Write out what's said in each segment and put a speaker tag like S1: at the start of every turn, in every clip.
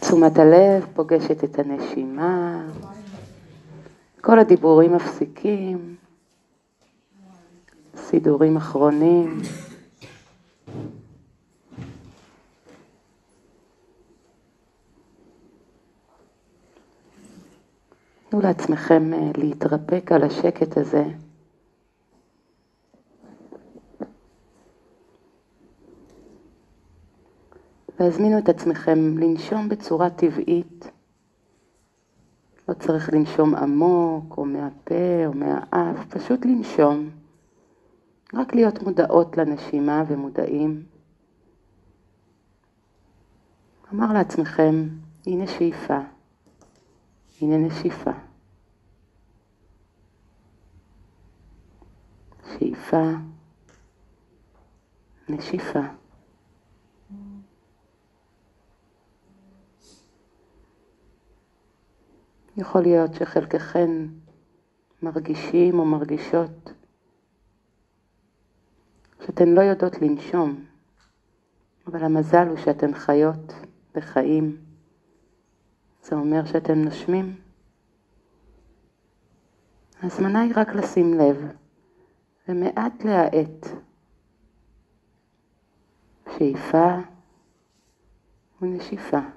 S1: תשומת הלב פוגשת את הנשימה, כל הדיבורים מפסיקים, סידורים אחרונים. תנו לעצמכם אה, להתרפק על השקט הזה. והזמינו את עצמכם לנשום בצורה טבעית. לא צריך לנשום עמוק, או מהפה, או מהאף, פשוט לנשום. רק להיות מודעות לנשימה ומודעים. אמר לעצמכם, הנה שאיפה, הנה נשיפה. שאיפה, נשיפה. יכול להיות שחלקכן מרגישים או מרגישות שאתן לא יודעות לנשום, אבל המזל הוא שאתן חיות וחיים. זה אומר שאתם נושמים. ההזמנה היא רק לשים לב, ומעט להאט. שאיפה ונשיפה.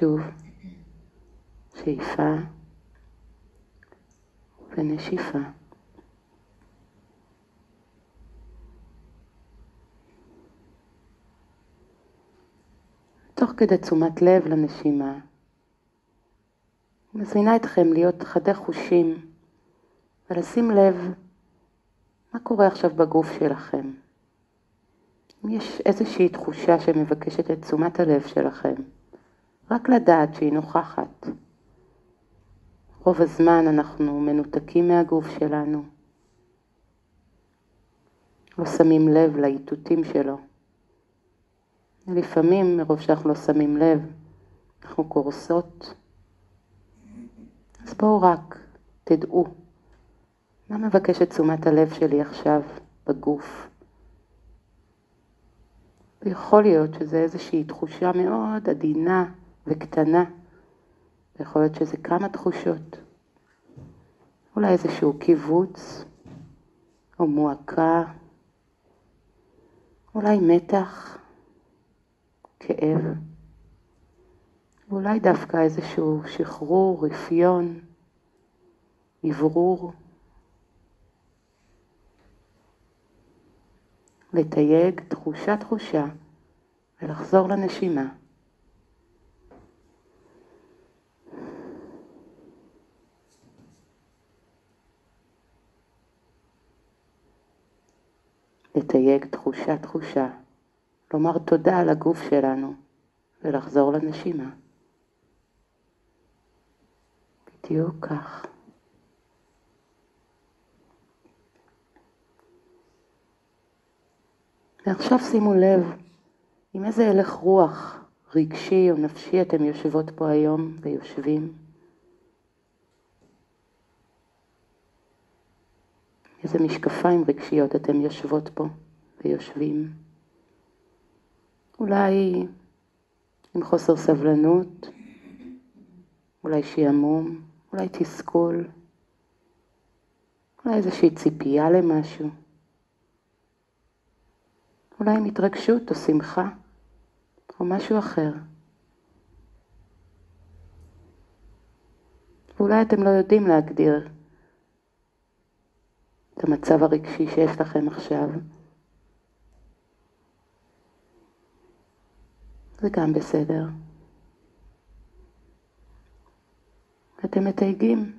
S1: שוב, שאיפה ונשיפה. תוך כדי תשומת לב לנשימה, מזמינה אתכם להיות חדי חושים ולשים לב מה קורה עכשיו בגוף שלכם. אם יש איזושהי תחושה שמבקשת את תשומת הלב שלכם, רק לדעת שהיא נוכחת. רוב הזמן אנחנו מנותקים מהגוף שלנו, לא שמים לב לאיתותים שלו. לפעמים, מרוב שאנחנו לא שמים לב, אנחנו קורסות. אז בואו רק תדעו מה מבקש את תשומת הלב שלי עכשיו בגוף. ויכול להיות שזה איזושהי תחושה מאוד עדינה וקטנה. יכול להיות שזה כמה תחושות. אולי איזשהו קיבוץ, או מועקה, אולי מתח, כאב, ואולי דווקא איזשהו שחרור, רפיון, אוורור. לתייג תחושה-תחושה ולחזור לנשימה. לתייג תחושה-תחושה, לומר תודה על הגוף שלנו ולחזור לנשימה. בדיוק כך. ועכשיו שימו לב עם איזה הלך רוח רגשי או נפשי אתם יושבות פה היום ויושבים. איזה משקפיים רגשיות אתם יושבות פה ויושבים. אולי עם חוסר סבלנות, אולי שעמום, אולי תסכול, אולי איזושהי ציפייה למשהו, אולי עם התרגשות או שמחה או משהו אחר. ואולי אתם לא יודעים להגדיר המצב הרגשי שיש לכם עכשיו. זה גם בסדר. אתם מתייגים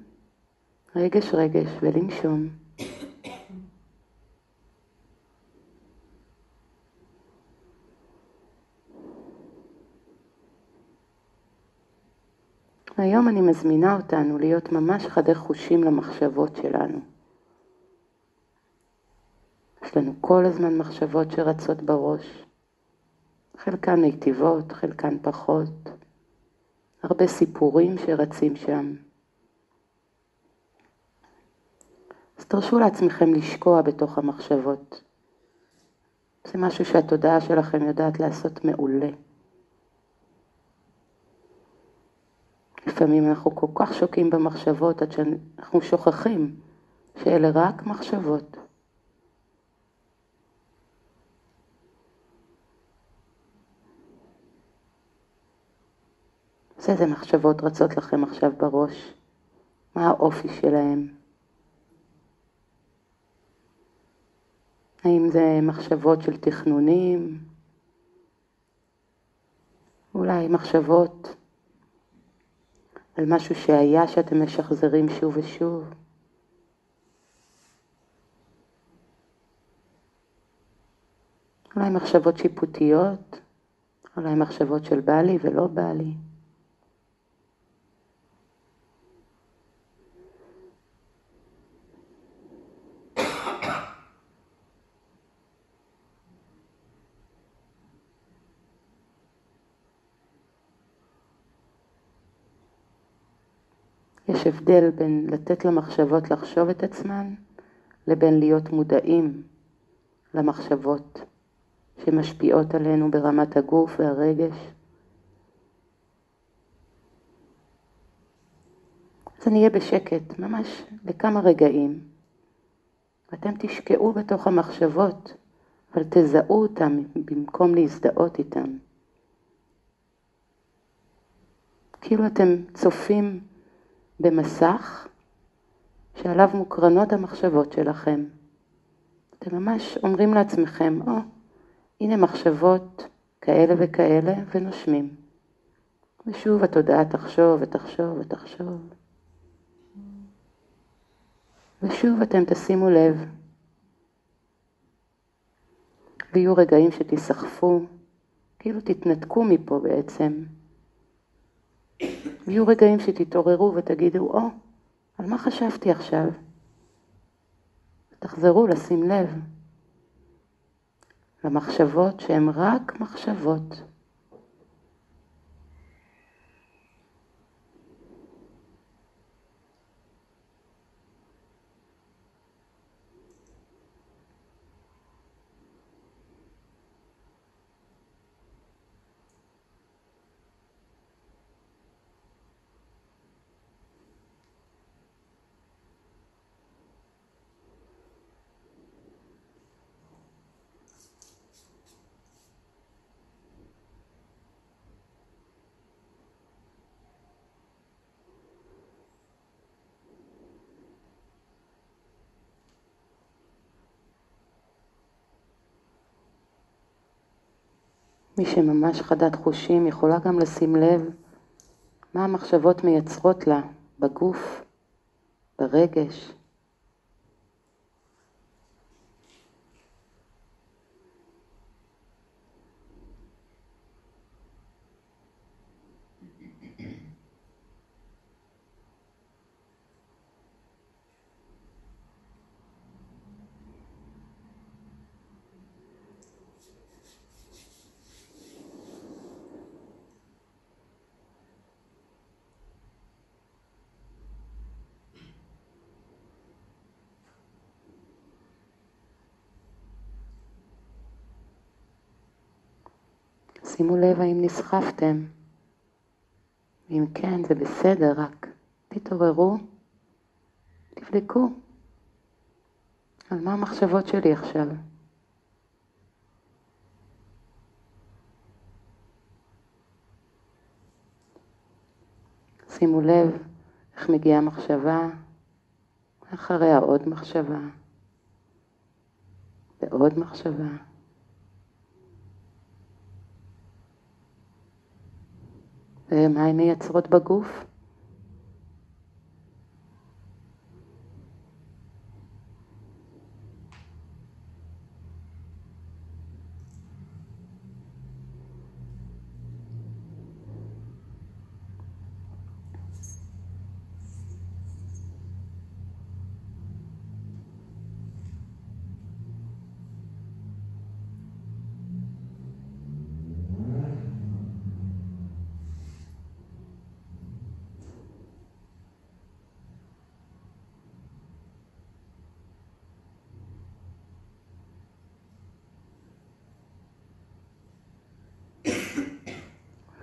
S1: רגש רגש ולנשום. היום אני מזמינה אותנו להיות ממש חדי חושים למחשבות שלנו. לנו כל הזמן מחשבות שרצות בראש, חלקן מיטיבות, חלקן פחות, הרבה סיפורים שרצים שם. אז תרשו לעצמכם לשקוע בתוך המחשבות. זה משהו שהתודעה שלכם יודעת לעשות מעולה. לפעמים אנחנו כל כך שוקים במחשבות עד שאנחנו שוכחים שאלה רק מחשבות. אז איזה מחשבות רצות לכם עכשיו בראש? מה האופי שלהם? האם זה מחשבות של תכנונים? אולי מחשבות על משהו שהיה שאתם משחזרים שוב ושוב? אולי מחשבות שיפוטיות? אולי מחשבות של בא לי ולא בא לי? יש הבדל בין לתת למחשבות לחשוב את עצמן לבין להיות מודעים למחשבות שמשפיעות עלינו ברמת הגוף והרגש. אז אני אהיה בשקט, ממש לכמה רגעים, ואתם תשקעו בתוך המחשבות, אבל תזהו אותם במקום להזדהות איתם. כאילו אתם צופים במסך שעליו מוקרנות המחשבות שלכם. אתם ממש אומרים לעצמכם, או, oh, הנה מחשבות כאלה וכאלה, ונושמים. ושוב התודעה תחשוב ותחשוב ותחשוב. ושוב אתם תשימו לב. ויהיו רגעים שתיסחפו, כאילו תתנתקו מפה בעצם. ויהיו רגעים שתתעוררו ותגידו, או, oh, על מה חשבתי עכשיו? תחזרו לשים לב למחשבות שהן רק מחשבות. מי שממש חדת חושים יכולה גם לשים לב מה המחשבות מייצרות לה בגוף, ברגש. שימו לב האם נסחפתם. אם כן, זה בסדר, רק תתעוררו, תבדקו על מה המחשבות שלי עכשיו. שימו לב איך מגיעה מחשבה, אחריה עוד מחשבה, ועוד מחשבה. ומה הן מייצרות בגוף?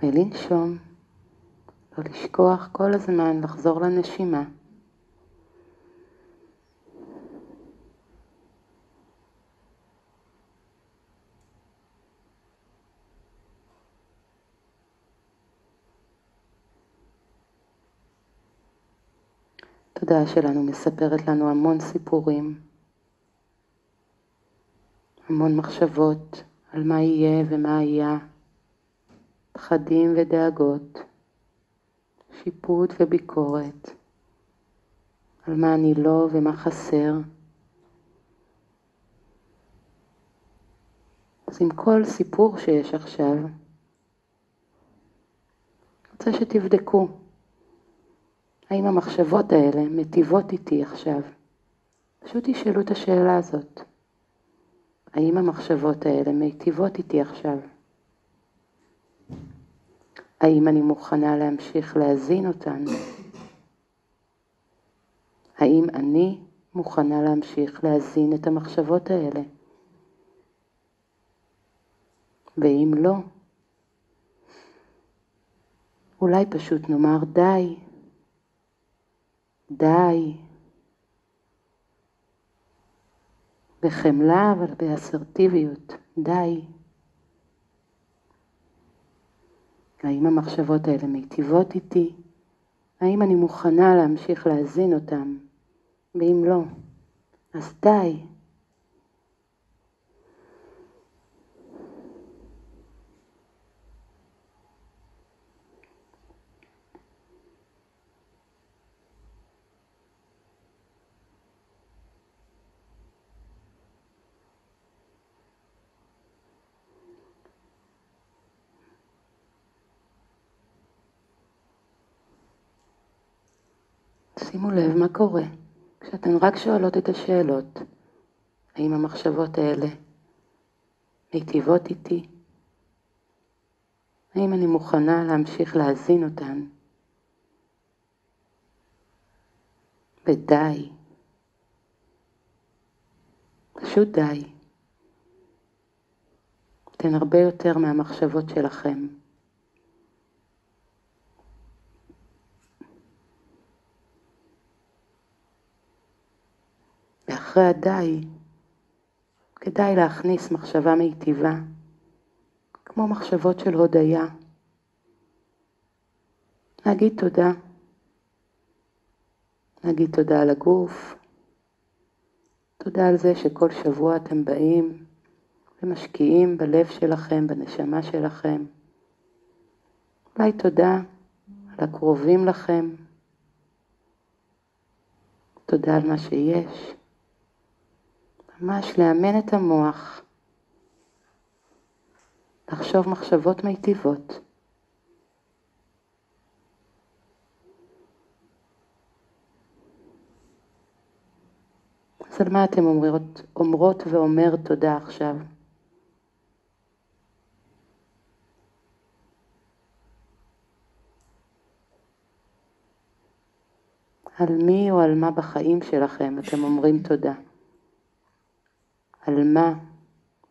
S1: ולנשום, לא לשכוח כל הזמן לחזור לנשימה. התודעה שלנו מספרת לנו המון סיפורים, המון מחשבות על מה יהיה ומה היה, פחדים ודאגות, שיפוט וביקורת, על מה אני לא ומה חסר. אז עם כל סיפור שיש עכשיו, אני רוצה שתבדקו האם המחשבות האלה מטיבות איתי עכשיו? פשוט תשאלו את השאלה הזאת. האם המחשבות האלה מיטיבות איתי עכשיו? האם אני מוכנה להמשיך להזין אותן? האם אני מוכנה להמשיך להזין את המחשבות האלה? ואם לא, אולי פשוט נאמר די. די. בחמלה אבל באסרטיביות, די. האם המחשבות האלה מיטיבות איתי? האם אני מוכנה להמשיך להזין אותן? ואם לא, אז די. שימו לב מה קורה כשאתן רק שואלות את השאלות, האם המחשבות האלה מיטיבות איתי? האם אני מוכנה להמשיך להזין אותן? ודי. פשוט די. אתן הרבה יותר מהמחשבות שלכם. ואחרי הדי, כדאי להכניס מחשבה מיטיבה, כמו מחשבות של הודיה. להגיד תודה. להגיד תודה על הגוף, תודה על זה שכל שבוע אתם באים ומשקיעים בלב שלכם, בנשמה שלכם. אולי תודה על הקרובים לכם, תודה על מה שיש. ממש לאמן את המוח, לחשוב מחשבות מיטיבות. אז על מה אתם אומרות, אומרות ואומר תודה עכשיו? על מי או על מה בחיים שלכם אתם אומרים תודה? על מה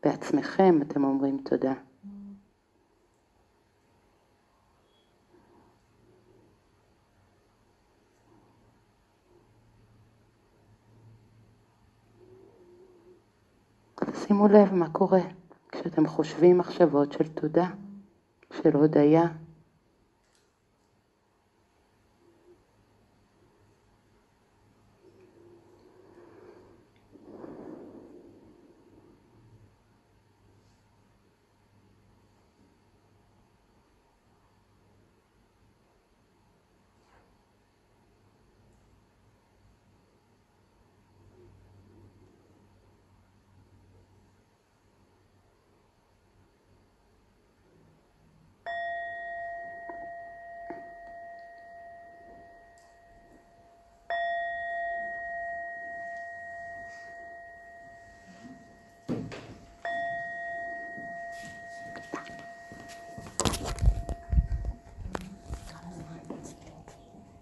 S1: בעצמכם אתם אומרים תודה. שימו לב מה קורה כשאתם חושבים מחשבות של תודה, של הודיה.